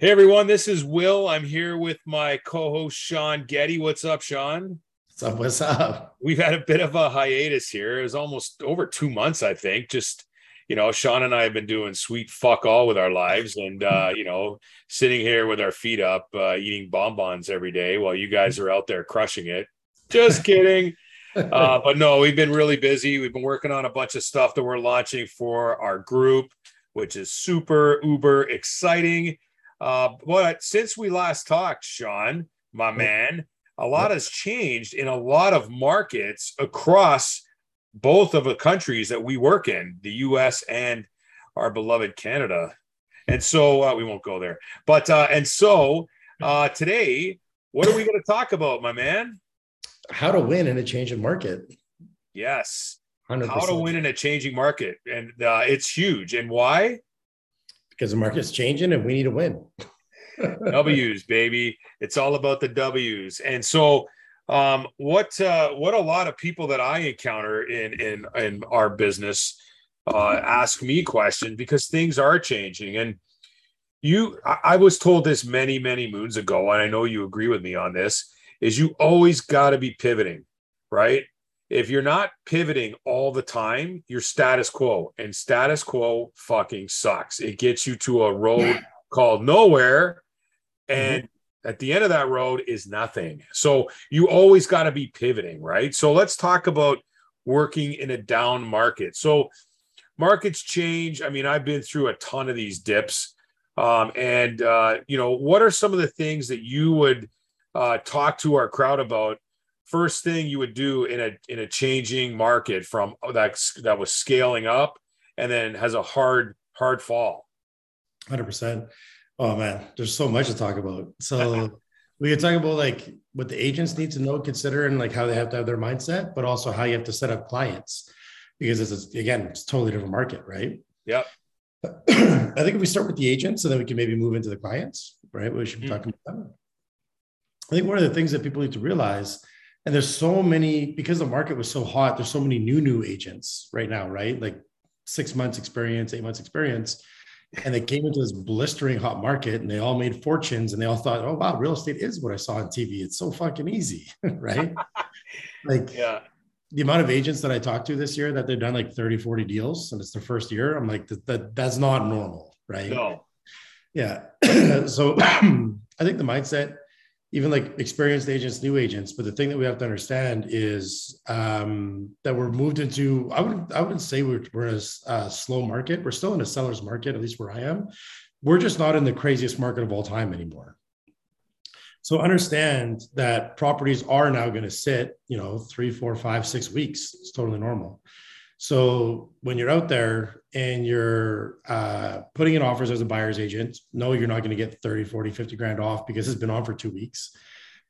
Hey everyone, this is Will. I'm here with my co-host Shawn Getty. What's up, Shawn? What's up? What's up? We've had a bit of a hiatus here. It was almost over two months, I think. Just you know, Shawn and I have been doing sweet fuck all with our lives, and uh, you know, sitting here with our feet up, uh, eating bonbons every day while you guys are out there crushing it. Just kidding. uh, but no, we've been really busy. We've been working on a bunch of stuff that we're launching for our group, which is super uber exciting. Uh, but since we last talked, Shawn, my man, a lot has changed in a lot of markets across both of the countries that we work in, the US and our beloved Canada. And so uh, we won't go there. But uh, and so uh, today, what are we going to talk about, my man? How to win in a changing market. Yes. 100%. How to win in a changing market. And uh, it's huge. And why? Because the market's changing and we need to win. W's, baby. It's all about the W's. And so um, what uh, what a lot of people that I encounter in in in our business uh, ask me questions because things are changing and you I, I was told this many many moons ago and I know you agree with me on this is you always got to be pivoting right if you're not pivoting all the time you're status quo and status quo fucking sucks it gets you to a road called nowhere and mm-hmm at the end of that road is nothing. So you always got to be pivoting, right? So let's talk about working in a down market. So markets change. I mean, I've been through a ton of these dips. Um, and uh, you know, what are some of the things that you would uh, talk to our crowd about? First thing you would do in a in a changing market from that that was scaling up and then has a hard hard fall. Hundred percent. Oh man, there's so much to talk about. So we could talk about like what the agents need to know, consider, and like how they have to have their mindset, but also how you have to set up clients because it's again, it's totally different market, right? Yep. I think if we start with the agents, and then we can maybe move into the clients, right? We should be mm-hmm. talking about. them I think one of the things that people need to realize, and there's so many because the market was so hot. There's so many new new agents right now, right? Like six months experience, eight months experience and they came into this blistering hot market and they all made fortunes and they all thought, oh wow, real estate is what I saw on TV. It's so fucking easy, right? like yeah. the amount of agents that I talked to this year that they've done like 30, 40 deals and it's their first year. I'm like, that, that that's not normal, right? No. Yeah. so I think the mindset even like experienced agents, new agents. But the thing that we have to understand is um, that we're moved into. I would I wouldn't say we're, we're in a uh, slow market. We're still in a seller's market, at least where I am. We're just not in the craziest market of all time anymore. So understand that properties are now going to sit, you know, three, four, five, six weeks. It's totally normal. So when you're out there and you're uh, putting in offers as a buyer's agent, no, you're not going to get 30, 40, 50 grand off because it's been on for two weeks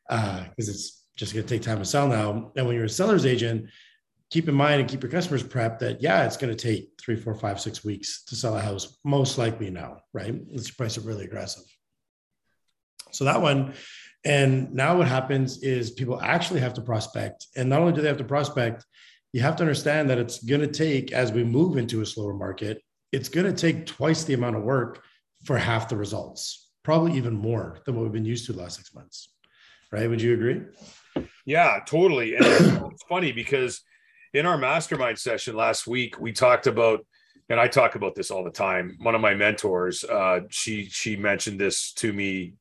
because uh, it's just going to take time to sell now. And when you're a seller's agent, keep in mind and keep your customers prepped that, yeah, it's going to take three, four, five, six weeks to sell a house, most likely now, right? Let's price it really aggressive. So that one, and now what happens is people actually have to prospect. And not only do they have to prospect, you have to understand that it's going to take, as we move into a slower market, it's going to take twice the amount of work for half the results, probably even more than what we've been used to the last six months. Right? Would you agree? Yeah, totally. And it's funny because in our mastermind session last week, we talked about, and I talk about this all the time. One of my mentors, uh, she she mentioned this to me,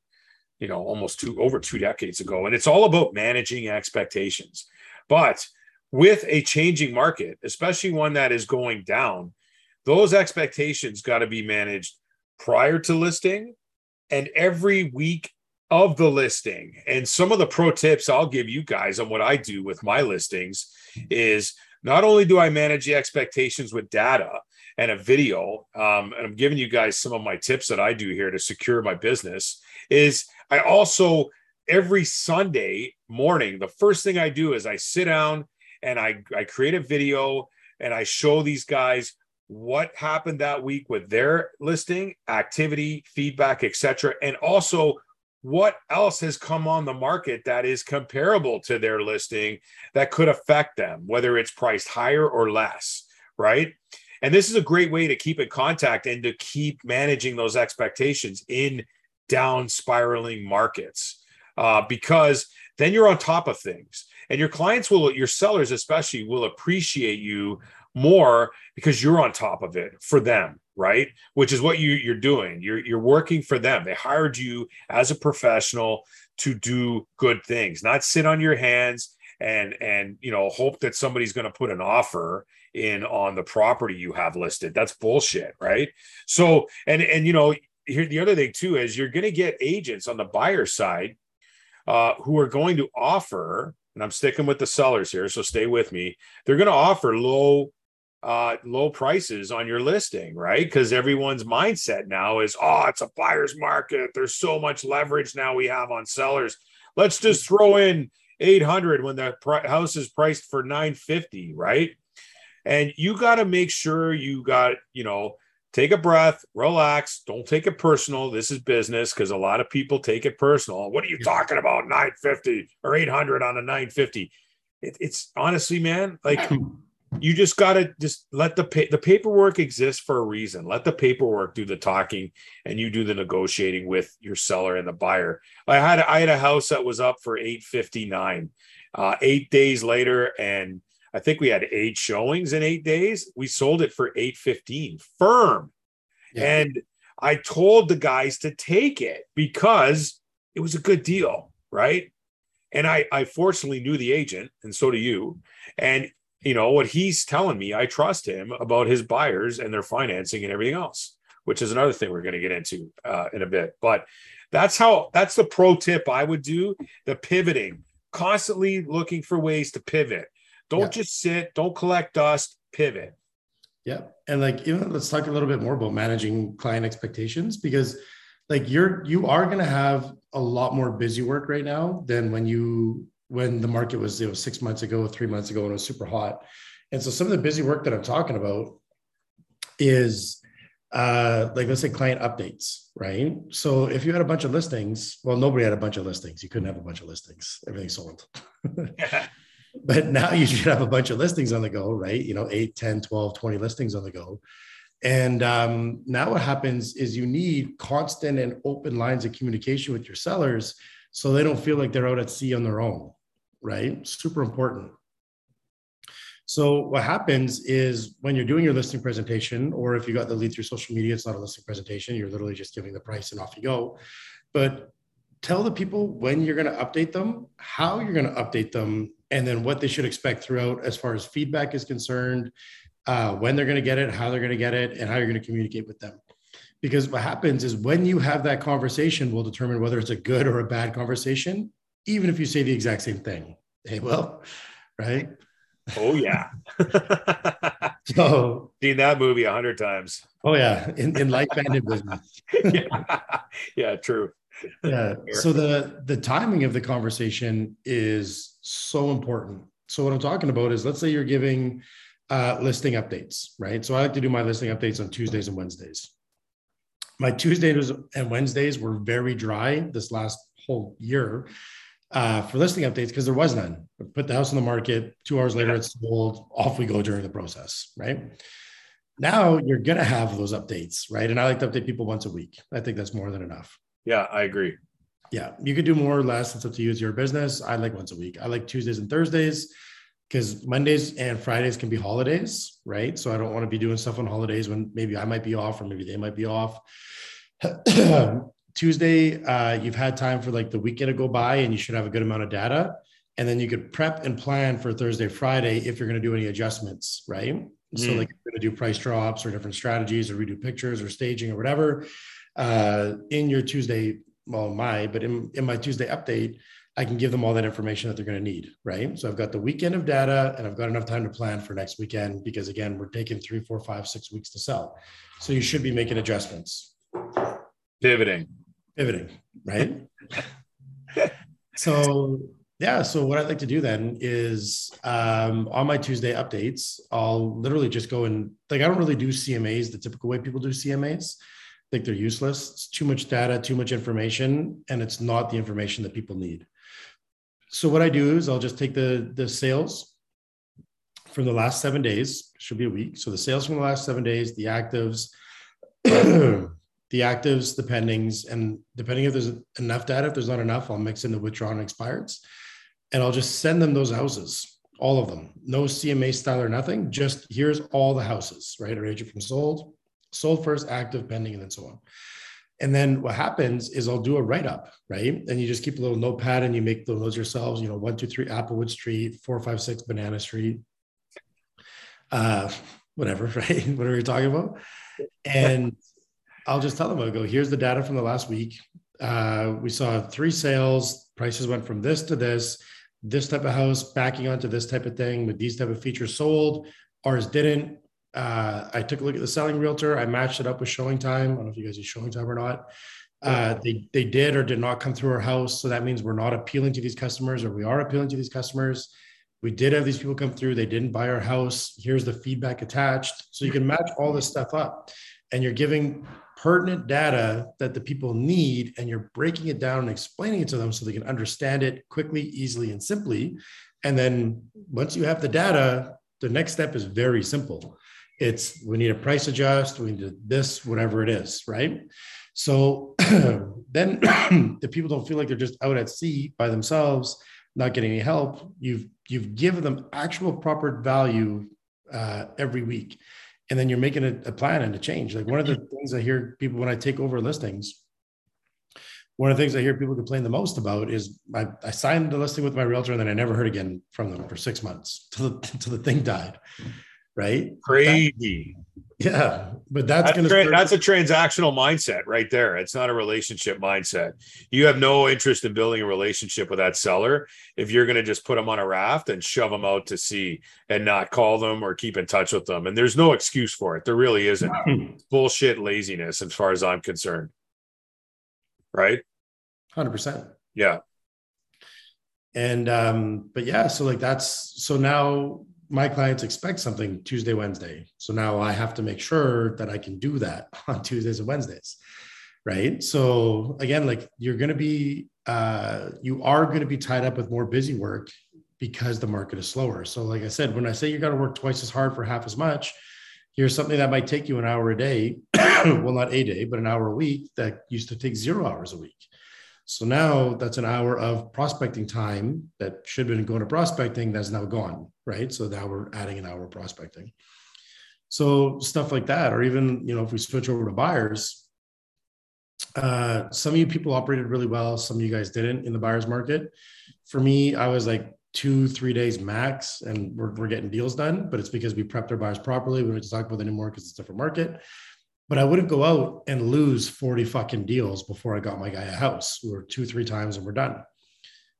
you know, almost two over two decades ago, and it's all about managing expectations. But with a changing market, especially one that is going down, those expectations got to be managed prior to listing and every week of the listing. And some of the pro tips I'll give you guys on what I do with my listings is not only do I manage the expectations with data and a video, um, and I'm giving you guys some of my tips that I do here to secure my business, is I also every Sunday morning, the first thing I do is I sit down and I, I create a video and I show these guys what happened that week with their listing, activity, feedback, etc., and also what else has come on the market that is comparable to their listing that could affect them, whether it's priced higher or less, right? And this is a great way to keep in contact and to keep managing those expectations in down spiraling markets uh, because then you're on top of things and your clients will your sellers especially will appreciate you more because you're on top of it for them right? Which is what you you're doing. You're you're working for them. They hired you as a professional to do good things not sit on your hands and and you know hope that somebody's going to put an offer in on the property you have listed. That's bullshit right? So and and you know here the other thing too is you're going to get agents on the buyer side uh, who are going to offer and i'm sticking with the sellers here so stay with me they're going to offer low uh, low prices on your listing, right? Because everyone's mindset now is, oh, it's a buyer's market. There's so much leverage now we have on sellers. Let's just throw in 800 when the pr- house is priced for 950, right? And you got to make sure you got, you know, take a breath, relax, don't take it personal. This is business because a lot of people take it personal. What are you talking about? 950 or 800 on a 950? It, it's honestly, man, like you just got to just let the pa- the paperwork exist for a reason. Let the paperwork do the talking, and you do the negotiating with your seller and the buyer. I had I had a house that was up for eight fifty nine, uh, eight days later, and I think we had eight showings in eight days. We sold it for eight fifteen firm, yeah. and I told the guys to take it because it was a good deal, right? And I I fortunately knew the agent, and so do you, and you know what he's telling me i trust him about his buyers and their financing and everything else which is another thing we're going to get into uh, in a bit but that's how that's the pro tip i would do the pivoting constantly looking for ways to pivot don't yeah. just sit don't collect dust pivot yeah and like even let's talk a little bit more about managing client expectations because like you're you are going to have a lot more busy work right now than when you when the market was you know six months ago, three months ago, when it was super hot. And so some of the busy work that I'm talking about is uh, like let's say client updates, right? So if you had a bunch of listings, well, nobody had a bunch of listings. You couldn't have a bunch of listings. Everything sold. but now you should have a bunch of listings on the go, right? You know, 8, 10, 12, 20 listings on the go. And um, now what happens is you need constant and open lines of communication with your sellers so they don't feel like they're out at sea on their own right? Super important. So what happens is when you're doing your listing presentation, or if you got the lead through social media, it's not a listing presentation. You're literally just giving the price and off you go. But tell the people when you're going to update them, how you're going to update them, and then what they should expect throughout as far as feedback is concerned, uh, when they're going to get it, how they're going to get it, and how you're going to communicate with them. Because what happens is when you have that conversation, will determine whether it's a good or a bad conversation even if you say the exact same thing. Hey, well, right? Oh yeah. so seen that movie a hundred times. Oh yeah, in, in life and in business. yeah. yeah, true. yeah. So the the timing of the conversation is so important. So what I'm talking about is let's say you're giving uh, listing updates, right? So I like to do my listing updates on Tuesdays and Wednesdays. My Tuesdays and Wednesdays were very dry this last whole year uh, for listing updates because there was none. Put the house on the market. Two hours later, it's sold. Off we go during the process, right? Now you're gonna have those updates, right? And I like to update people once a week. I think that's more than enough. Yeah, I agree. Yeah, you could do more or less. It's up to you. It's your business. I like once a week. I like Tuesdays and Thursdays because Mondays and Fridays can be holidays, right? So I don't want to be doing stuff on holidays when maybe I might be off or maybe they might be off. Tuesday, uh, you've had time for like the weekend to go by and you should have a good amount of data. And then you could prep and plan for Thursday, Friday if you're going to do any adjustments, right? Mm. So, like, you're going to do price drops or different strategies or redo pictures or staging or whatever. Uh, in your Tuesday, well, my, but in, in my Tuesday update, I can give them all that information that they're going to need, right? So I've got the weekend of data and I've got enough time to plan for next weekend because, again, we're taking three, four, five, six weeks to sell. So you should be making adjustments. Pivoting pivoting, right? so yeah, so what I'd like to do then is um, on my Tuesday updates, I'll literally just go and like I don't really do CMAs the typical way people do CMAs. Think they're useless. It's too much data, too much information, and it's not the information that people need. So what I do is I'll just take the the sales from the last seven days, should be a week. So the sales from the last seven days, the actives, the actives, the pendings, and depending if there's enough data, if there's not enough, I'll mix in the withdrawn and expireds, and I'll just send them those houses, all of them, no CMA style or nothing. Just here's all the houses, right? Or agent from sold, sold first, active, pending, and then so on. And then what happens is I'll do a write up, right? And you just keep a little notepad and you make the notes yourselves, you know, one, two, three Applewood Street, four, five, six Banana Street, uh, whatever, right? whatever you're talking about. And I'll just tell them, I'll go, here's the data from the last week. Uh, we saw three sales, prices went from this to this, this type of house backing onto this type of thing with these type of features sold. Ours didn't. Uh, I took a look at the selling realtor. I matched it up with ShowingTime. I don't know if you guys use ShowingTime or not. Uh, they they did or did not come through our house, so that means we're not appealing to these customers, or we are appealing to these customers. We did have these people come through. They didn't buy our house. Here's the feedback attached, so you can match all this stuff up, and you're giving pertinent data that the people need, and you're breaking it down and explaining it to them so they can understand it quickly, easily, and simply. And then once you have the data, the next step is very simple it's we need a price adjust, we need this, whatever it is, right? So then the people don't feel like they're just out at sea by themselves, not getting any help. You've you've given them actual proper value uh, every week, and then you're making a, a plan and a change. Like one of the things I hear people when I take over listings, one of the things I hear people complain the most about is I, I signed the listing with my realtor and then I never heard again from them for six months till the, till the thing died right? Crazy. That, yeah, but that's, that's going to that's a transactional mindset right there. It's not a relationship mindset. You have no interest in building a relationship with that seller if you're going to just put them on a raft and shove them out to sea and not call them or keep in touch with them. And there's no excuse for it. There really isn't. Bullshit laziness, as far as I'm concerned. Right. Hundred percent. Yeah. And um, but yeah, so like that's so now my clients expect something Tuesday, Wednesday. So now I have to make sure that I can do that on Tuesdays and Wednesdays. Right. So again, like you're going to be, uh, you are going to be tied up with more busy work because the market is slower. So, like I said, when I say you got to work twice as hard for half as much, here's something that might take you an hour a day. well, not a day, but an hour a week that used to take zero hours a week. So now that's an hour of prospecting time that should have been going to prospecting that's now gone, right? So now we're adding an hour of prospecting. So stuff like that, or even you know, if we switch over to buyers, uh, some of you people operated really well, some of you guys didn't in the buyers market. For me, I was like two, three days max, and we're, we're getting deals done. But it's because we prepped our buyers properly. We don't have to talk about it anymore because it's a different market but I wouldn't go out and lose 40 fucking deals before I got my guy a house. We were two, three times and we're done.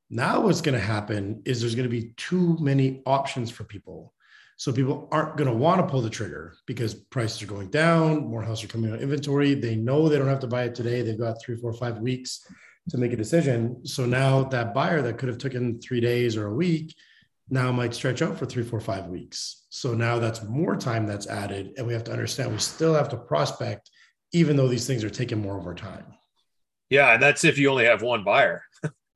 Now, what's going to happen is there's going to be too many options for people. So people aren't going to want to pull the trigger because prices are going down, more houses are coming out of inventory. They know they don't have to buy it today. They've got three, four, five weeks to make a decision. So now that buyer that could have taken three days or a week now might stretch out for three, four, five weeks. So now that's more time that's added. And we have to understand we still have to prospect, even though these things are taking more of our time. Yeah. And that's if you only have one buyer.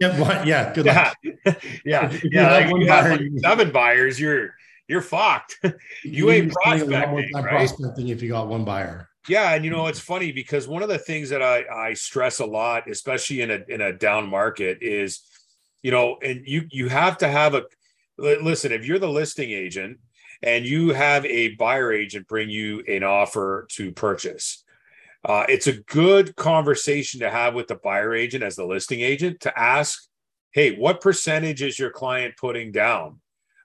yeah, one, yeah, good luck. Yeah, yeah, if, if yeah. Like one buyer, like seven buyers, you're you're fucked. you ain't prospecting, right? prospecting if you got one buyer. Yeah, and you know it's funny because one of the things that I I stress a lot, especially in a in a down market, is you know, and you you have to have a listen. If you're the listing agent and you have a buyer agent bring you an offer to purchase, uh, it's a good conversation to have with the buyer agent as the listing agent to ask, "Hey, what percentage is your client putting down?"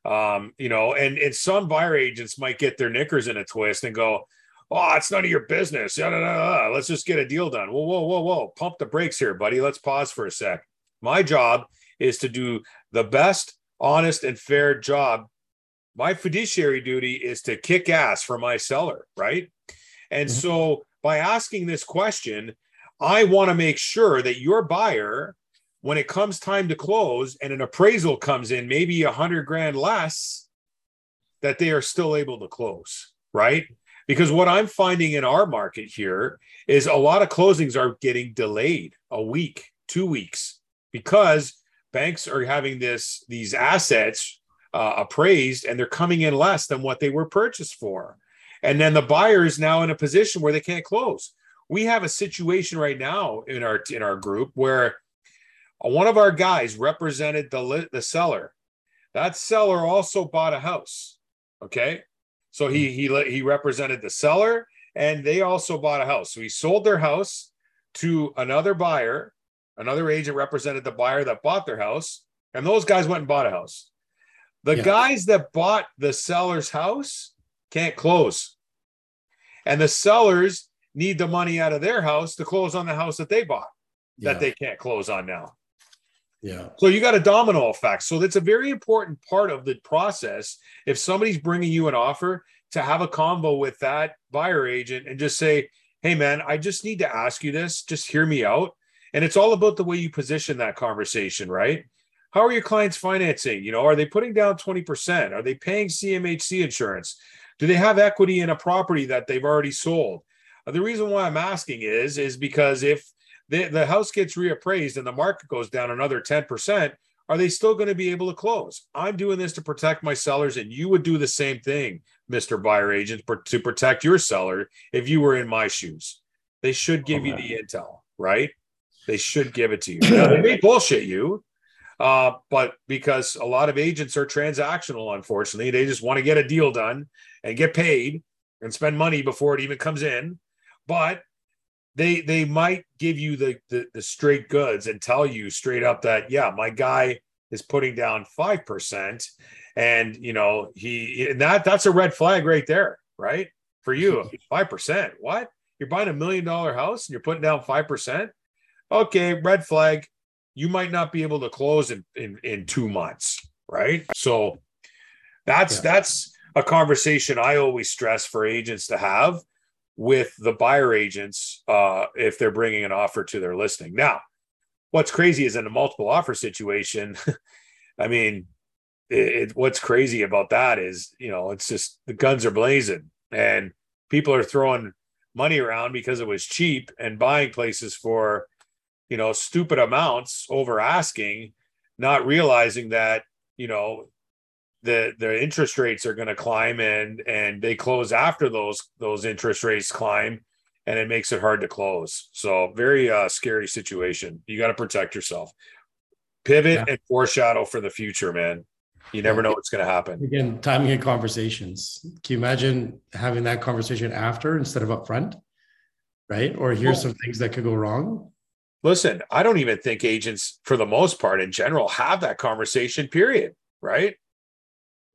Um, you know, and and some buyer agents might get their knickers in a twist and go, "Oh, it's none of your business. Yeah, Let's just get a deal done." Whoa, whoa, whoa, whoa! Pump the brakes here, buddy. Let's pause for a sec. My job is to do the best, honest, and fair job. My fiduciary duty is to kick ass for my seller, right? And mm-hmm. so by asking this question, I want to make sure that your buyer, when it comes time to close and an appraisal comes in, maybe a hundred grand less, that they are still able to close, right? Because what I'm finding in our market here is a lot of closings are getting delayed a week, two weeks, because banks are having this these assets uh, appraised and they're coming in less than what they were purchased for and then the buyer is now in a position where they can't close we have a situation right now in our in our group where one of our guys represented the the seller. That seller also bought a house. Okay, so he he he represented the seller, and they also bought a house. So he sold their house to another buyer. Another agent represented the buyer that bought their house, and those guys went and bought a house. The yeah. guys that bought the seller's house can't close, and the sellers need the money out of their house to close on the house that they bought yeah. that they can't close on now. Yeah. So you got a domino effect. So that's a very important part of the process. If somebody's bringing you an offer, to have a convo with that buyer agent and just say, "Hey, man, I just need to ask you this. Just hear me out." And it's all about the way you position that conversation, right? How are your clients financing? You know, are they putting down 20%? Are they paying CMHC insurance? Do they have equity in a property that they've already sold? Uh, the reason why I'm asking is is because if the, the house gets reappraised and the market goes down another 10%, are they still going to be able to close? I'm doing this to protect my sellers, and you would do the same thing, Mr. Buyer Agent, to protect your seller if you were in my shoes. They should give you the intel, right? They should give it to you. Now, they may bullshit you, uh, but because a lot of agents are transactional, unfortunately, they just want to get a deal done and get paid and spend money before it even comes in. But they they might give you the, the the straight goods and tell you straight up that yeah my guy is putting down 5% and you know he that that's a red flag right there right? For you 5% what? You're buying a million dollar house and you're putting down 5% okay red flag you might not be able to close in in, in two months right so that's yeah. that's a conversation i always stress for agents to have with the buyer agents uh, if they're bringing an offer to their listing. Now, what's crazy is in a multiple offer situation. I mean, it, it, what's crazy about that is you know it's just the guns are blazing and people are throwing money around because it was cheap and buying places for you know stupid amounts over asking, not realizing that you know the the interest rates are going to climb and and they close after those those interest rates climb and it makes it hard to close. So very uh, scary situation. You got to protect yourself. Pivot yeah. and foreshadow for the future man. You never know what's going to happen. Again timing and conversations. Can you imagine having that conversation after instead of up front right? Or here's some things that could go wrong listen i don't even think agents for the most part in general have that conversation period right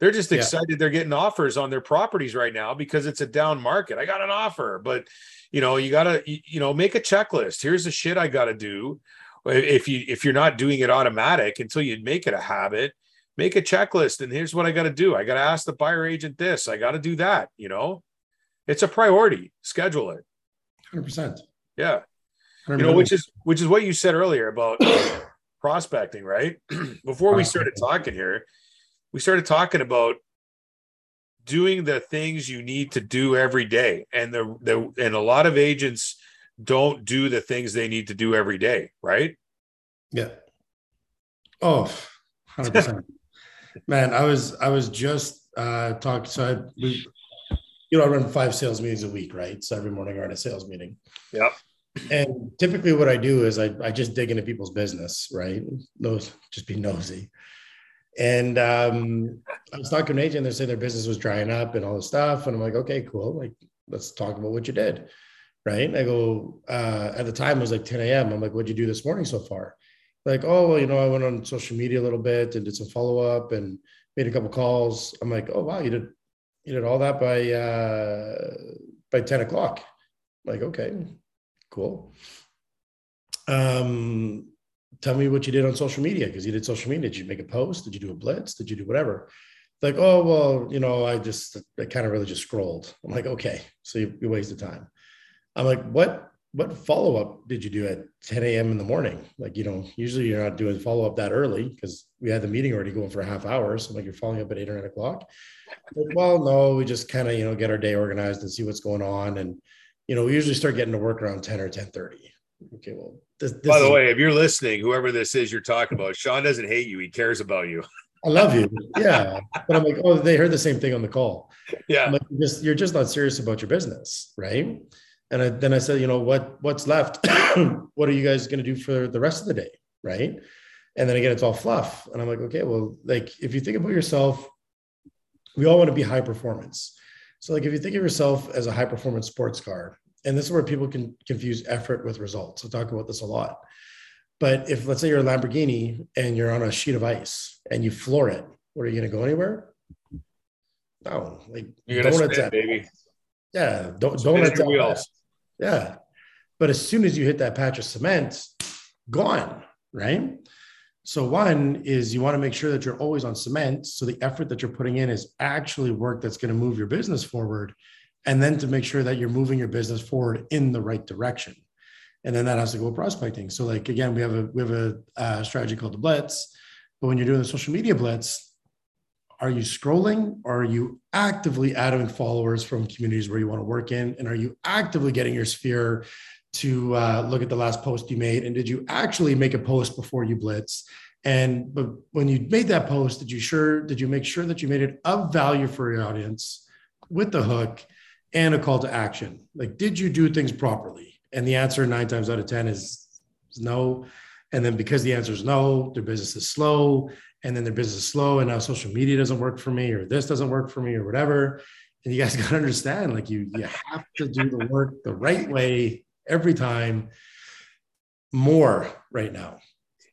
they're just excited yeah. they're getting offers on their properties right now because it's a down market. I got an offer, but you know, you got to you know, make a checklist. Here's the shit I got to do. If you if you're not doing it automatic until you make it a habit, make a checklist and here's what I got to do. I got to ask the buyer agent this. I got to do that, you know. It's a priority. Schedule it. 100%. Yeah. 100%. You know, which is which is what you said earlier about prospecting, right? Before we started talking here, we started talking about doing the things you need to do every day. And the, the and a lot of agents don't do the things they need to do every day right? Yeah. Oh 100% man i was i was just uh talking so I, we, you know i run five sales meetings a week right? So every morning i run a sales meeting. Yeah and typically what i do is i, I just dig into people's business right those just be nosy and um, I was talking to an agent. They say their business was drying up and all this stuff. And I'm like, okay, cool. Like, let's talk about what you did. Right. I go, uh, at the time it was like 10 a.m. I'm like, what'd you do this morning so far? Like, oh, well, you know, I went on social media a little bit and did some follow up and made a couple calls. I'm like, oh, wow, you did, you did all that by, uh, by 10 o'clock. I'm like, okay, cool. Um, tell me what you did on social media because you did social media. Did you make a post? Did you do a blitz? Did you do whatever? Like, oh, well, you know, I just, I kind of really just scrolled. I'm like, okay, so you, you wasted time. I'm like, what, what follow up did you do at 10 a.m. in the morning? Like, you know, usually you're not doing follow up that early because we had the meeting already going for a half hour. So I'm like, you're following up at eight or nine o'clock. Like, well, no, we just kind of, you know, get our day organized and see what's going on. And, you know, we usually start getting to work around 10 or 10 30. Okay, well, this, this by the is, way, if you're listening, whoever this is you're talking about, Shawn doesn't hate you. He cares about you. I love you. Yeah. but I'm like, oh, they heard the same thing on the call. Yeah. Like, you're just, you're just not serious about your business. Right. And I, then I said, you know, what what's left? what are you guys going to do for the rest of the day, right? And then again, it's all fluff. And I'm like, okay, well, like if you think about yourself, we all want to be high performance. So like if you think of yourself as a high performance sports car, and this is where people can confuse effort with results. I talk about this a lot. But if let's say you're a Lamborghini and you're on a sheet of ice and you floor it, what are you going to go anywhere? No, like you're gonna donuts spin, baby. Yeah, don't donuts wheels. Yeah, but as soon as you hit that patch of cement, gone, right? So one is you want to make sure that you're always on cement, so the effort that you're putting in is actually work that's going to move your business forward, and then to make sure that you're moving your business forward in the right direction, and then that has to go prospecting. So like again, we have a we have a uh, strategy called the Blitz, but when you're doing the social media Blitz, are you scrolling? Or are you actively adding followers from communities where you want to work in? And are you actively getting your sphere to uh, look at the last post you made and did you actually make a post before you blitz? And but when you made that post did you sure did you make sure that you made it of value for your audience with the hook and a call to action? Like did you do things properly? And the answer nine times out of ten is, is no. And then because the answer is no their business is slow and then their business is slow and now social media doesn't work for me or this doesn't work for me or whatever. And you guys got to understand like you you have to do the work the right way every time more right now.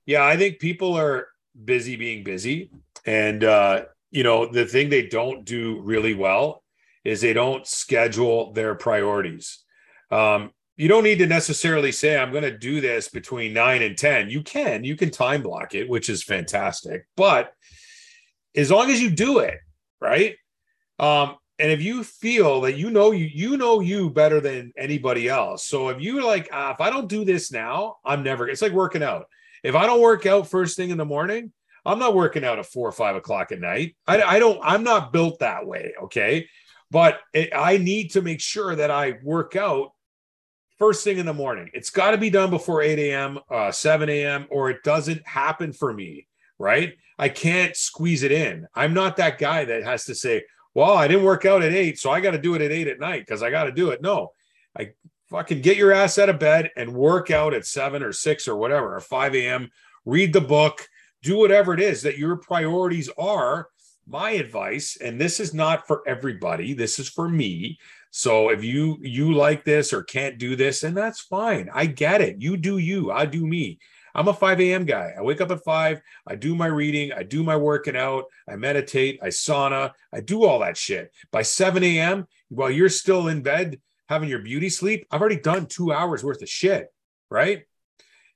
Yeah i think people are busy being busy. And uh you know the thing they don't do really well is they don't schedule their priorities. Um you don't need to necessarily say i'm going to do this between 9 and 10 you can you can time block it which is fantastic. But as long as you do it right? Um and if you feel that you know you you know you better than anybody else so if you're like ah, if i don't do this now i'm never it's like working out if i don't work out first thing in the morning i'm not working out at four or five o'clock at night i, I don't i'm not built that way okay but it, i need to make sure that i work out first thing in the morning. It's got to be done before 8 a.m., uh, 7 a.m., or it doesn't happen for me, right? I can't squeeze it in. I'm not that guy that has to say, well, I didn't work out at eight, so I got to do it at eight at night because I got to do it. No, I fucking get your ass out of bed and work out at seven or six or whatever, or 5 a.m., read the book, do whatever it is that your priorities are. My advice, and this is not for everybody, this is for me, so if you you like this or can't do this, and that's fine. I get it. You do you. I do me. I'm a 5 a.m. guy. I wake up at 5. I do my reading. I do my working out. I meditate. I sauna. I do all that shit. By 7 a.m., while you're still in bed having your beauty sleep, I've already done two hours worth of shit. Right.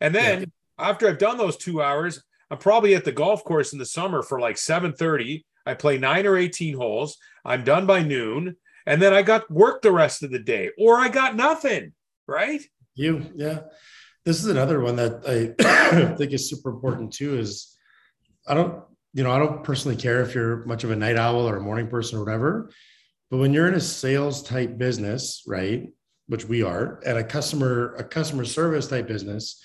And then yeah. after I've done those two hours, I'm probably at the golf course in the summer for like 7:30. I play nine or 18 holes. I'm done by noon and then I got work the rest of the day, or I got nothing. Right? You, yeah. This is another one that I think is super important too. Is I don't, you know, I don't personally care if you're much of a night owl or a morning person or whatever, but when you're in a sales type business, right, which we are, and a customer a customer service type business,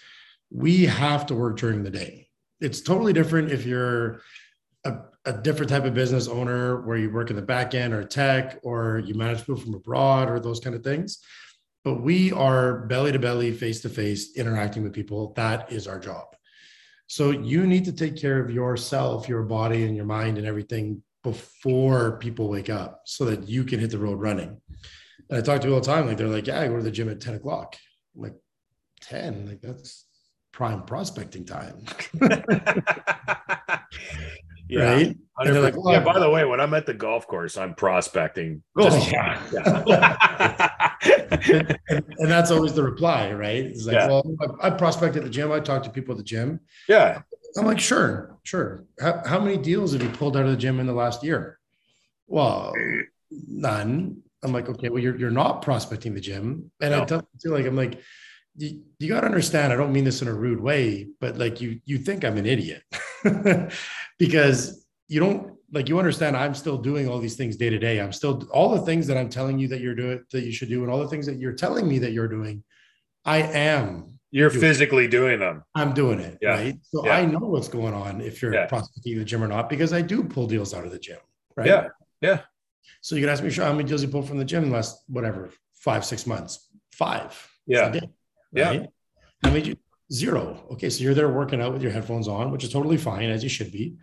we have to work during the day. It's totally different if you're a, a different type of business owner where you work in the back end or tech or you manage people from abroad or those kind of things. But we are belly to belly, face to face, interacting with people. That is our job. So you need to take care of yourself, your body, and your mind and everything before people wake up so that you can hit the road running. And I talk to people all the time, like they're like, Yeah, I go to the gym at 10 o'clock. I'm like, 10, like that's prime prospecting time. Yeah. Right. And like, yeah. By the way, when I'm at the golf course, I'm prospecting. Oh, yeah. yeah. and, and, that's always the reply, right? It's like, yeah. well, I, I prospect at the gym. I talk to people at the gym. Yeah. I'm like, sure, sure. How, how many deals have you pulled out of the gym in the last year? Well, none. I'm like, okay, well, you're, you're not prospecting the gym. And no. I tell you, like, I'm like, you, you got to understand, I don't mean this in a rude way, but like you, you think I'm an idiot because you don't like, you understand I'm still doing all these things day to day. I'm still all the things that I'm telling you that you're doing, that you should do. And all the things that you're telling me that you're doing, I am. You're doing physically it. doing them. I'm doing it. Yeah. Right. So yeah. I know what's going on if you're yeah. prospecting the gym or not, because I do pull deals out of the gym. Right. Yeah. Yeah. So you can ask me, sure, how many deals you pulled from the gym in the last, whatever, five, six months Five. Yeah. Did, Yeah. right? How many? you- Zero. Okay, so you're there working out with your headphones on, which is totally fine as you should be.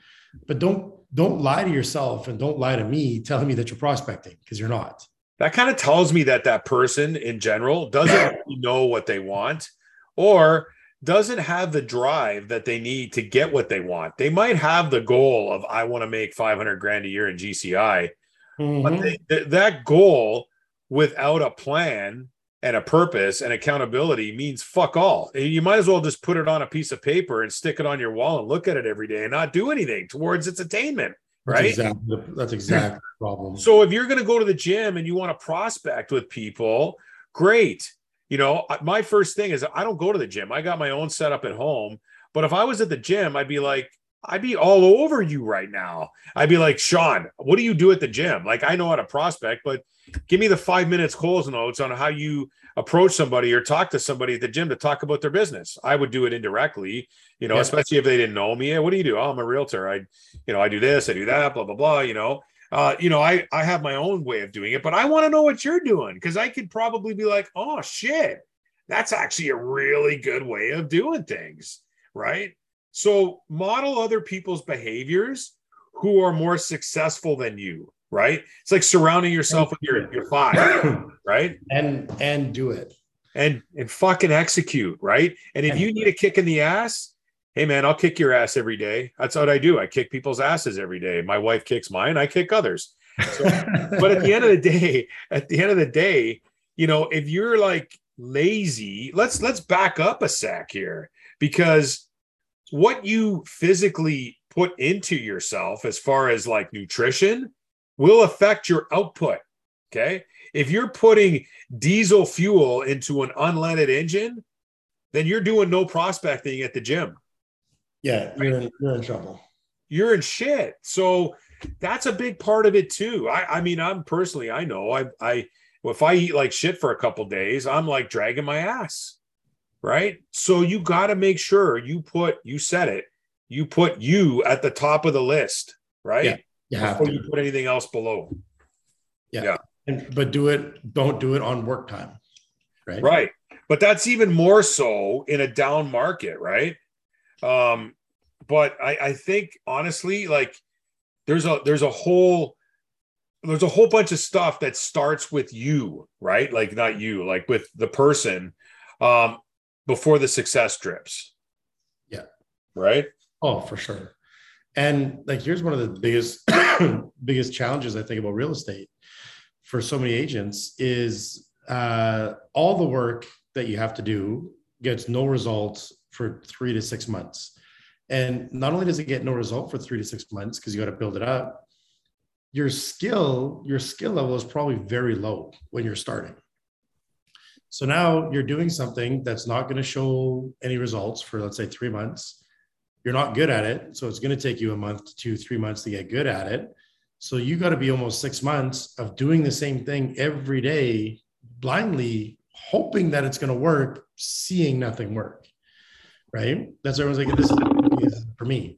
But don't don't lie to yourself and don't lie to me telling me that you're prospecting because you're not. that kind of tells me that that person in general doesn't know what they want or doesn't have the drive that they need to get what they want. They might have the goal of I want to make 500 grand a year in GCI, but Mhm. they, th- that goal without a plan and a purpose and accountability means fuck all. You might as well just put it on a piece of paper and stick it on your wall and look at it every day and not do anything towards its attainment. That's Right. exactly the- that's exactly the problem. So if you're going to go to the gym and you want to prospect with people, great. You know, my first thing is I don't go to the gym. I got my own setup at home. But if I was at the gym, I'd be like, I'd be all over you right now. I'd be like, Shawn, what do you do at the gym? Like, I know how to prospect, but give me the five minutes Coles notes on how you approach somebody or talk to somebody at the gym to talk about their business. I would do it indirectly, you know, Yeah. especially if they didn't know me. What do you do? Oh, I'm a realtor. I, you know, I do this, I do that, blah, blah, blah, you know. Uh, you know, I I have my own way of doing it, but I want to know what you're doing because I could probably be like, oh shit, that's actually a really good way of doing things, right? So model other people's behaviors who are more successful than you, right? It's like surrounding yourself with your your five, right? and and do it. And and fucking execute, right? And if you need a kick in the ass, hey man, I'll kick your ass every day. That's what I do. I kick people's asses every day. My wife kicks mine, I kick others. So but at the end of the day, at the end of the day, you know, if you're like lazy, let's let's back up a sec here because what you physically put into yourself as far as like nutrition will affect your output. Okay. If you're putting diesel fuel into an unleaded engine, then you're doing no prospecting at the gym yeah, you're in, you're in trouble. you're in shit. So that's a big part of it too. I, I mean, I'm personally, I know I, I, if I eat like shit for a couple days, I'm like dragging my ass. Right. So you got to make sure you put, you said it, you put you at the top of the list. Right. Yeah, You have Before to. you put anything else below. Yeah. And, but do it. Don't do it on work time. Right. Right. But that's even more so in a down market, right? Um, but I, I think honestly, like there's a there's a whole there's a whole bunch of stuff that starts with you, right? Like not you, like with the person um before the success drips. Yeah. Right? Oh, for sure. And like, here's one of the biggest, biggest challenges I think about real estate for so many agents is uh, all the work that you have to do gets no results for three to six months. And not only does it get no result for three to six months because you got to build it up, your skill, your skill level is probably very low when you're starting. So now you're doing something that's not going to show any results for let's say three months you're not good at it. So it's going to take you a month to two, three months to get good at it. So you got to be almost six months of doing the same thing every day, blindly hoping that it's going to work, seeing nothing work. Right. That's why everyone's like, this is for me.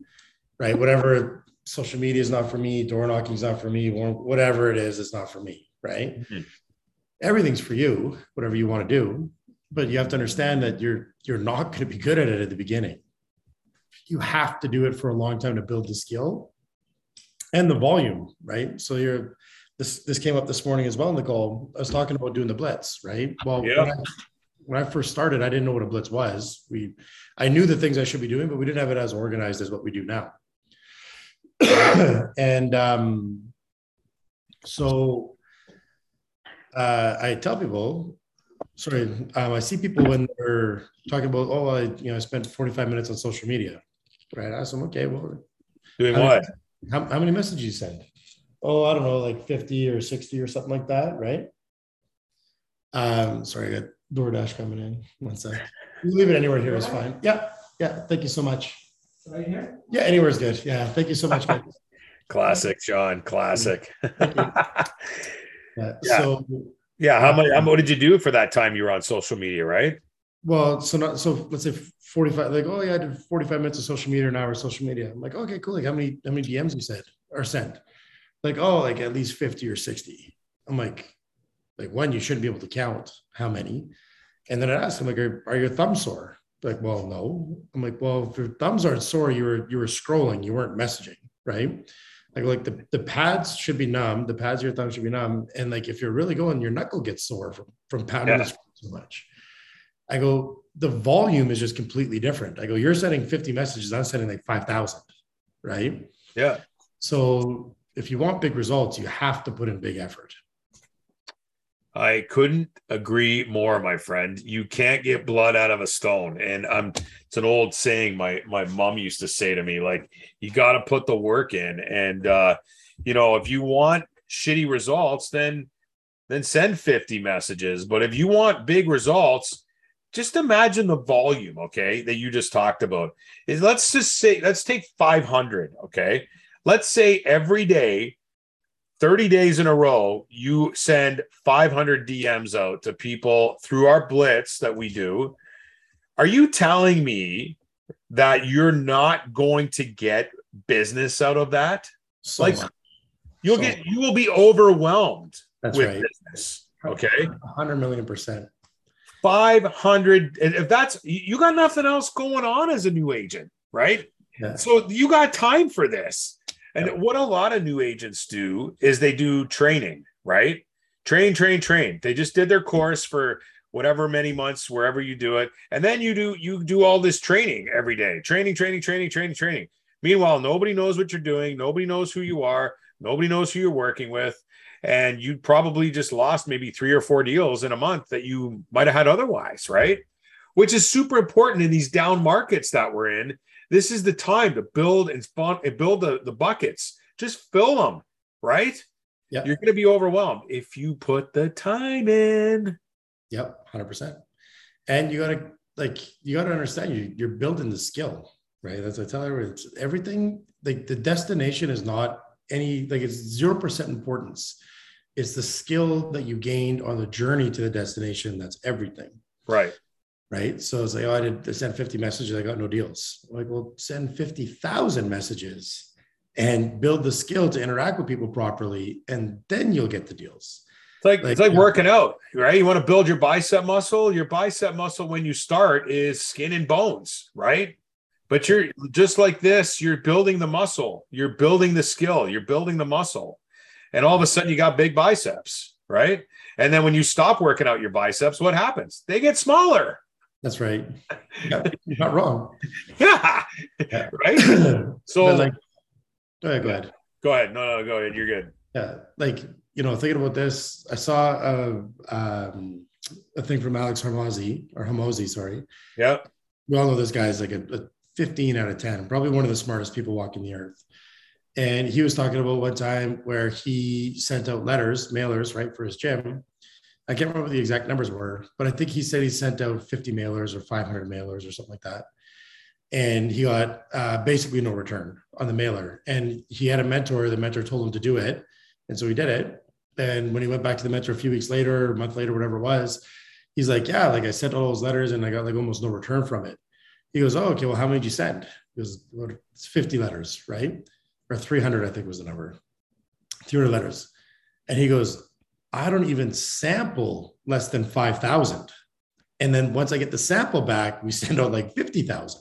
Right. Whatever social media is not for me, door knocking is not for me, whatever it is, it's not for me. Right. Mhm. Everything's for you, whatever you want to do. But you have to understand that you're you're not going to be good at it at the beginning you have to do it for a long time to build the skill and the volume, right? So you're this this came up this morning as well, Nicole. I was talking about doing the blitz, right? Well, Yeah. when, I, when I first started, I didn't know what a blitz was. We I knew the things I should be doing, but we didn't have it as organized as what we do now. and um, so uh, I tell people, sorry, um, I see people when they're talking about, oh, I you know I spent 45 minutes on social media, right? I ask them, okay, well, Doing How what? many- how, how many messages you send? Oh, I don't know, like 50 or 60 or something like that, right? Um, sorry, I got DoorDash coming in. One sec. You leave it anywhere here is fine. Yeah, yeah. Thank you so much. Right here? Yeah, anywhere is good. Yeah, thank you so much. guys. Classic, Shawn. Classic. Yeah. Yeah. So, yeah. How much? How, what did you do for that time you were on social media? Right. well, so not so. Let's say 45. Like, oh yeah, I did 45 minutes of social media, an hour of social media. I'm like, okay, cool. Like, how many how many DMs you said or sent? Like, oh, like at least 50 or 60. I'm like, Like one, you shouldn't be able to count how many. And then I asked him, like, are, are your thumbs sore? Like, well, no. I'm like, well, if your thumbs aren't sore, you were you were scrolling, you weren't messaging, right? Like, like the, the pads should be numb, the pads of your thumb should be numb. And like if you're really going, your knuckle gets sore from from pounding yeah. so much. I go, the volume is just completely different. I go, you're sending 50 messages, I'm sending like 5,000, right? Yeah. So if you want big results, you have to put in big effort. I couldn't agree more, my friend. You can't get blood out of a stone. And I'm it's an old saying my my mom used to say to me, like, you gotta put the work in. And uh, you know, if you want shitty results, then then send 50 messages. But if you want big results, just imagine the volume, okay, that you just talked about. Is let's just say, let's take 500, okay? Let's say every day 30 days in a row, you send 500 DMs out to people through our blitz that we do. Are you telling me that you're not going to get business out of that? So like much. you'll so get you will be overwhelmed That's with right. business. Okay. 100 million percent. 500 if that's you got nothing else going on as a new agent, right? Yeah. So you got time for this. And what a lot of new agents do is they do training, right? Train, train, train. They just did their course for whatever many months, wherever you do it. And then you do you do all this training every day. Training, training, training, training, training. Meanwhile, nobody knows what you're doing, nobody knows who you are, nobody knows who you're working with. And you probably just lost maybe three or four deals in a month that you might have had otherwise, right? Which is super important in these down markets that we're in this is the time to build and spawn and build the, the buckets. Just fill them, right? Yeah. You're going to be overwhelmed if you put the time in. Yep, 100%. And you got to, like, you got to understand you, you're building the skill, right? That's I tell everyone, it's everything, like, the destination is not any, like, it's 0% importance. It's the skill that you gained on the journey to the destination that's everything. Right right? So it's like, oh, I did I sent 50 messages, I got no deals. I'm like, well, send 50,000 messages and build the skill to interact with people properly, and then you'll get the deals. It's like, like it's like working out, right? You want to build your bicep muscle. Your bicep muscle when you start is skin and bones, right? But you're just like this, you're building the muscle, you're building the skill, you're building the muscle. And all of a sudden you got big biceps, right? And then when you stop working out your biceps, what happens? They get smaller. That's right. Yeah, you're not wrong. yeah. yeah. Right. So, like, go ahead. Go ahead. Go ahead. No, no, go ahead. You're good. Yeah. Like, you know, thinking about this, I saw a, um, a thing from Alex Hormozi or Hormozi, sorry. Yeah. We all know this guy is like a, a 15 out of 10, probably one of the smartest people walking the earth. And he was talking about one time where he sent out letters, mailers, right, for his gym I can't remember what the exact numbers were, but I think he said he sent out 50 mailers or 500 mailers or something like that. And he got uh, basically no return on the mailer. And he had a mentor, the mentor told him to do it. And so he did it. And when he went back to the mentor a few weeks later, a month later, whatever it was, he's like, Yeah, like I sent all those letters and I got like almost no return from it. He goes, Oh, okay. Well, how many did you send? He goes, well, It's 50 letters, right? Or 300, I think was the number. 300 letters. And he goes, I don't even sample less than 5,000. And then once I get the sample back, we send out like 50,000,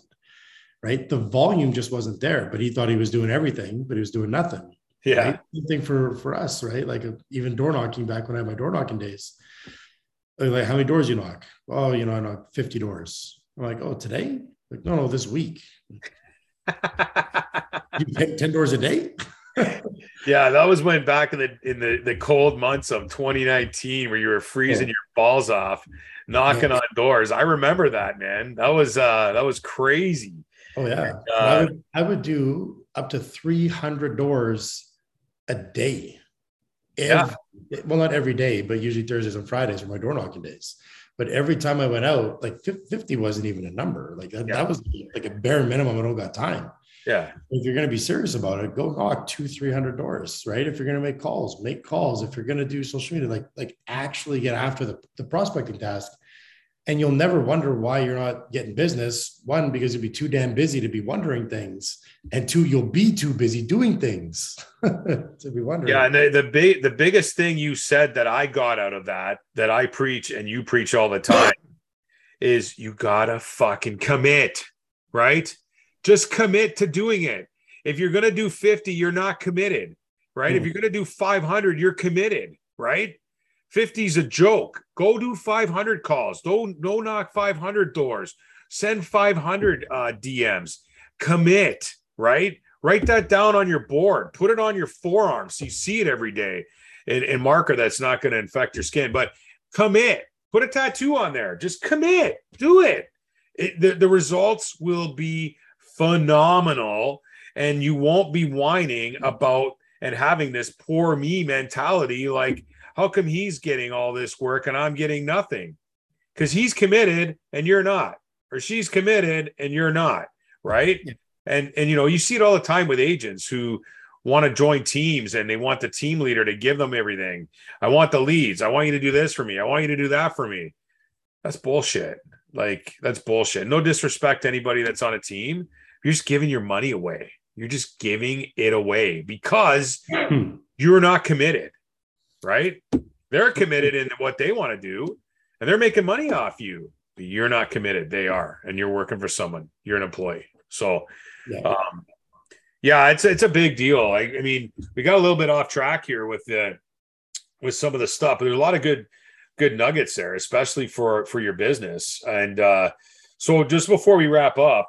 right? The volume just wasn't there, but he thought he was doing everything, but he was doing nothing. Yeah. Right? Same thing for, for us, right? Like uh, even door knocking back when I had my door knocking days. Like, how many doors you knock? Oh, you know, I knock 50 doors. I'm like, oh, today? Like, no, no, this week. You hit 10 doors a day? yeah, that was when back in the in the, the cold months of 2019 where you were freezing yeah. your balls off, knocking yeah. on doors. I remember that, man. That was uh that was crazy. Oh yeah. Uh, I, would, I would do up to 300 doors a day. Every, yeah. Well, not every day, but usually Thursdays and Fridays are my door knocking days. But every time I went out, like 50 wasn't even a number. Like that, yeah. that was like a bare minimum. I don't got time. Yeah. If you're going to be serious about it, go knock two, 300 doors, right? If you're going to make calls, make calls. If you're going to do social media, like, like actually get after the, the prospecting task, and you'll never wonder why you're not getting business. One, because you'll be too damn busy to be wondering things, and two, you'll be too busy doing things to be wondering. Yeah, and the, the big the biggest thing you said that I got out of that that I preach and you preach all the time is you gotta fucking commit, right? Just commit to doing it. If you're gonna do 50, you're not committed, right? Mm. If hmm. you're gonna do 500, you're committed, right? 50 is a joke. Go do 500 calls. Don't no knock 500 doors. Send 500 uh, DMs. Commit, right? Write that down on your board. Put it on your forearm so you see it every day. And, and marker that's not going to infect your skin. But commit. Put a tattoo on there. Just commit. Do it. it the, the results will be phenomenal. And you won't be whining about and having this poor me mentality like, how come he's getting all this work and I'm getting nothing? Because he's committed and you're not, or she's committed and you're not, right? Yeah. And and you know, you see it all the time with agents who want to join teams and they want the team leader to give them everything. I want the leads. I want you to do this for me. I want you to do that for me. That's bullshit. Like that's bullshit. No disrespect to anybody that's on a team. You're just giving your money away. You're just giving it away because hmm. you're not committed right? They're committed in what they want to do and they're making money off you. But you're not committed. They are, and you're working for someone. You're an employee. So, yeah, um, yeah it's it's a big deal. I, I mean, we got a little bit off track here with the with some of the stuff, but there's a lot of good good nuggets there, especially for for your business. And uh, so, just before we wrap up,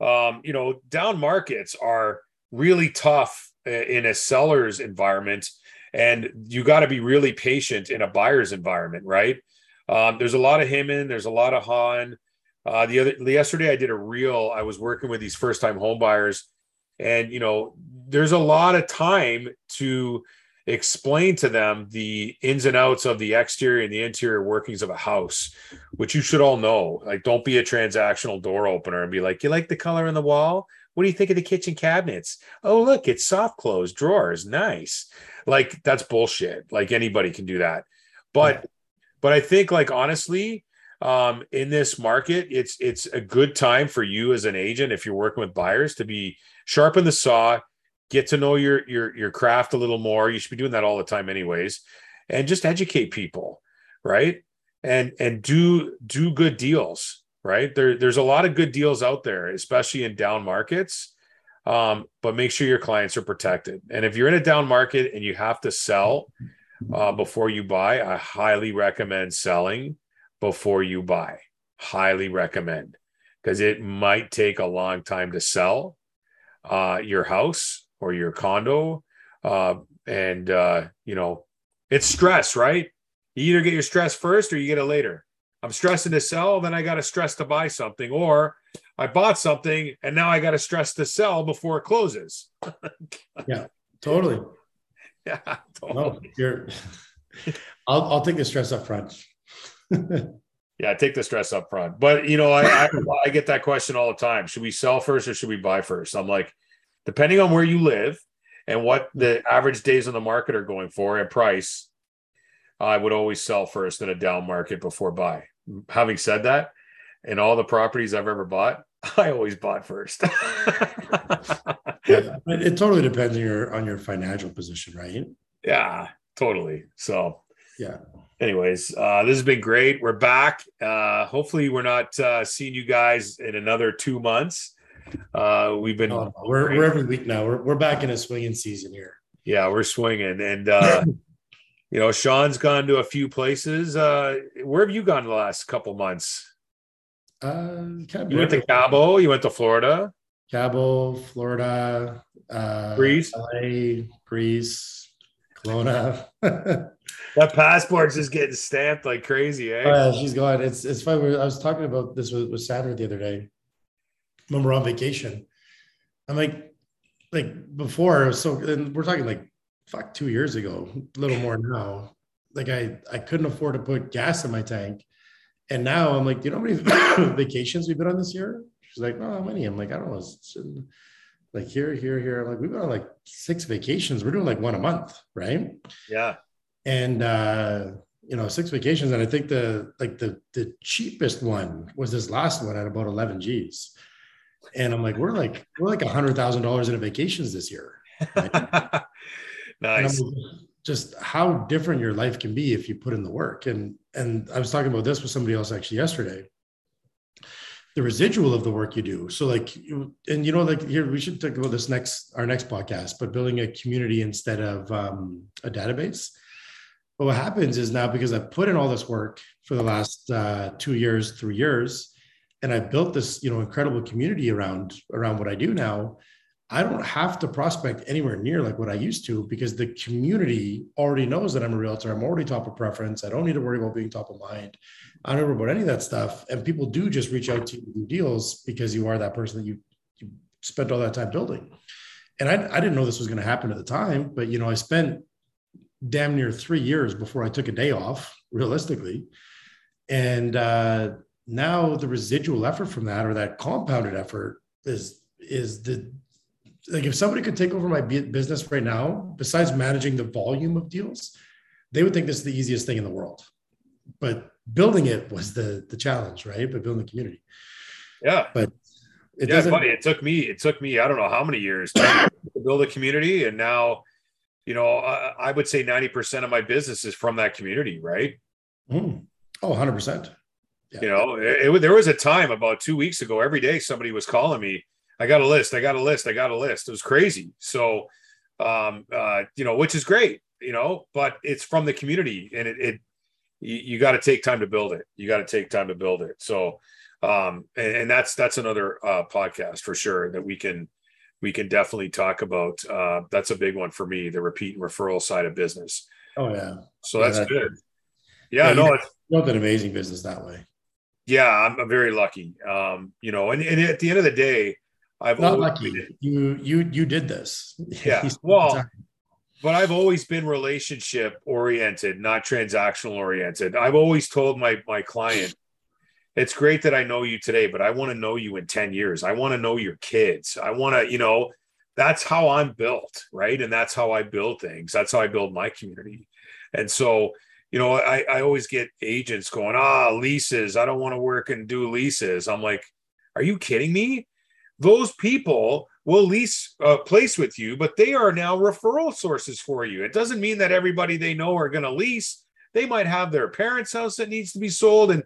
um, you know, down markets are really tough in a seller's environment and you got to be really patient in a buyer's environment, right? Um, there's a lot of him in, there's a lot of Han. Uh, the other yesterday, I did a reel. I was working with these first time home buyers, and you know, there's a lot of time to explain to them the ins and outs of the exterior and the interior workings of a house, which you should all know. Like, don't be a transactional door opener and be like, "You like the color in the wall? What do you think of the kitchen cabinets? Oh, look, it's soft close drawers. Nice. Like that's bullshit. Like anybody can do that. But but I think like honestly, um, in this market, it's it's a good time for you as an agent if you're working with buyers to be sharpen the saw, get to know your your your craft a little more. You should be doing that all the time, anyways, and just educate people, right? And and do do good deals, right? There there's a lot of good deals out there, especially in down markets um, but make sure your clients are protected. And if you're in a down market and you have to sell uh, before you buy, I highly recommend selling before you buy. Highly recommend because it might take a long time to sell uh, your house or your condo. Uh, and, uh, you know, it's stress, right? You either get your stress first or you get it later. I'm stressing to sell, then I got to stress to buy something, or I bought something and now I got to stress to sell before it closes. yeah, totally. Yeah, totally. No, you're. I'll I'll take the stress up front. Yeah, take the stress up front. But you know, I, I I get that question all the time. Should we sell first or should we buy first? I'm like, depending on where you live and what the average days on the market are going for at price, I would always sell first in a down market before buy. Having said that, in all the properties I've ever bought, I always bought first. yeah, it totally depends on your on your financial position, right? Yeah, totally. So yeah. Anyways, uh, this has been great. We're back. Uh, hopefully, we're not uh, seeing you guys in another two months. Uh, we've been oh, we're, we're every week now. We're we're back in a swinging season here. Yeah, we're swinging, and uh, you know, Shawn's gone to a few places. Uh, where have you gone the last couple months? Uh, you went to Cabo. You went to Florida. Cabo, Florida, uh, Greece, LA, Greece, Kelowna. that passport's just getting stamped like crazy, eh? Oh, yeah, she's gone. It's it's funny. I was talking about this with, with Sandra the other day when we're on vacation. I'm like, like before, so and we're talking like fuck two years ago, a little more now. Like I I couldn't afford to put gas in my tank and now I'm like, do you know how many vacations we've been on this year? She's like, oh, how many? I'm like, I don't know. It's like here, here, here. Like, we've been on like six vacations. We're doing like one a month, right? Yeah. And uh you know, six vacations. And I think the like the the cheapest one was this last one at about 11 G's. And I'm like, we're like, we're like a hundred thousand dollars in vacations this year. Right? nice. Just how different your life can be if you put in the work. And and I was talking about this with somebody else actually yesterday. The residual of the work you do. So like and you know, like here we should talk about this next our next podcast, but building a community instead of um, a database. But what happens is now because I've put in all this work for the last uh, two years, three years, and I've built this, you know, incredible community around around what I do now. I don't have to prospect anywhere near like what I used to because the community already knows that I'm a realtor. I'm already top of preference. I don't need to worry about being top of mind. I don't worry about any of that stuff. And people do just reach out to you do deals because you are that person that you, you spent all that time building. And I, I didn't know this was going to happen at the time, but you know, I spent damn near three years before I took a day off, realistically. And uh, now the residual effort from that or that compounded effort is is the like if somebody could take over my business right now besides managing the volume of deals they would think this is the easiest thing in the world but building it was the the challenge right but building the community yeah but it yeah, funny. It took me. It took me. I don't know how many years to build a community, and now, you know, I, I would say ninety percent of my business is from that community, right? Mm. Oh, 100 percent. Yeah. You know, it, it, there was a time about two weeks ago, every day somebody was calling me. I got a list. I got a list. I got a list. It was crazy. So, um, uh, you know, which is great, you know, but it's from the community and it, it you, you got to take time to build it. You got to take time to build it. So, um, and, and that's, that's another, uh, podcast for sure that we can, we can definitely talk about. Uh, that's a big one for me, the repeat and referral side of business. Oh yeah. So that's, yeah, that's good. Yeah, yeah no, it's built an amazing business that way yeah, I'm, I'm very lucky. Um, you know, and, and at the end of the day, I've not lucky. You you you did this. Yeah. well, but I've always been relationship oriented, not transactional oriented. I've always told my my client, it's great that I know you today, but I want to know you in 10 years. I want to know your kids. I want to, you know, that's how I'm built, right? And that's how I build things. That's how I build my community. And so you know, I, I always get agents going, ah, leases. I don't want to work and do leases. I'm like, are you kidding me? Those people will lease a place with you, but they are now referral sources for you. It doesn't mean that everybody they know are going to lease. They might have their parents' house that needs to be sold, and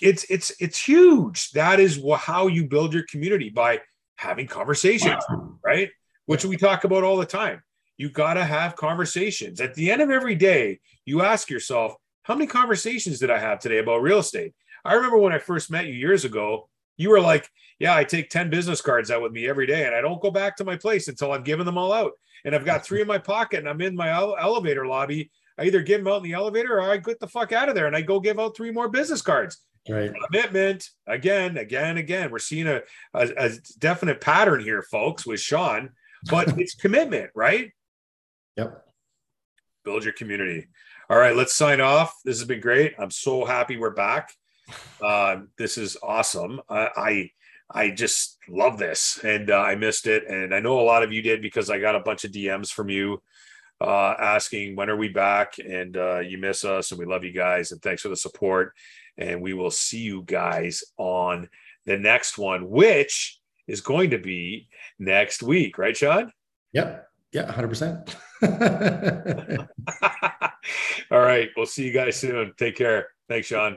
it's it's it's huge. That is how you build your community by having conversations, right? Which we talk about all the time you got to have conversations. At the end of every day, you ask yourself, how many conversations did I have today about real estate? I remember when I first met you years ago, you were like, Yeah, I take 10 business cards out with me every day and I don't go back to my place until I've given them all out. And I've got three in my pocket and I'm in my elevator lobby. I either give them out in the elevator or I get the fuck out of there and I go give out three more business cards. Right. Commitment again, again, again. We're seeing a, a, a definite pattern here, folks, with Shawn, but it's commitment, right? Yep. Build your community. All right, let's sign off. This has been great. I'm so happy we're back. Uh, this is awesome. I, I, I just love this, and uh, I missed it, and I know a lot of you did because I got a bunch of DMs from you uh, asking when are we back, and uh, you miss us, and we love you guys, and thanks for the support, and we will see you guys on the next one, which is going to be next week, right, Shawn? Yep. Yeah, 100%. All right. We'll see you guys soon. Take care. Thanks, Shawn.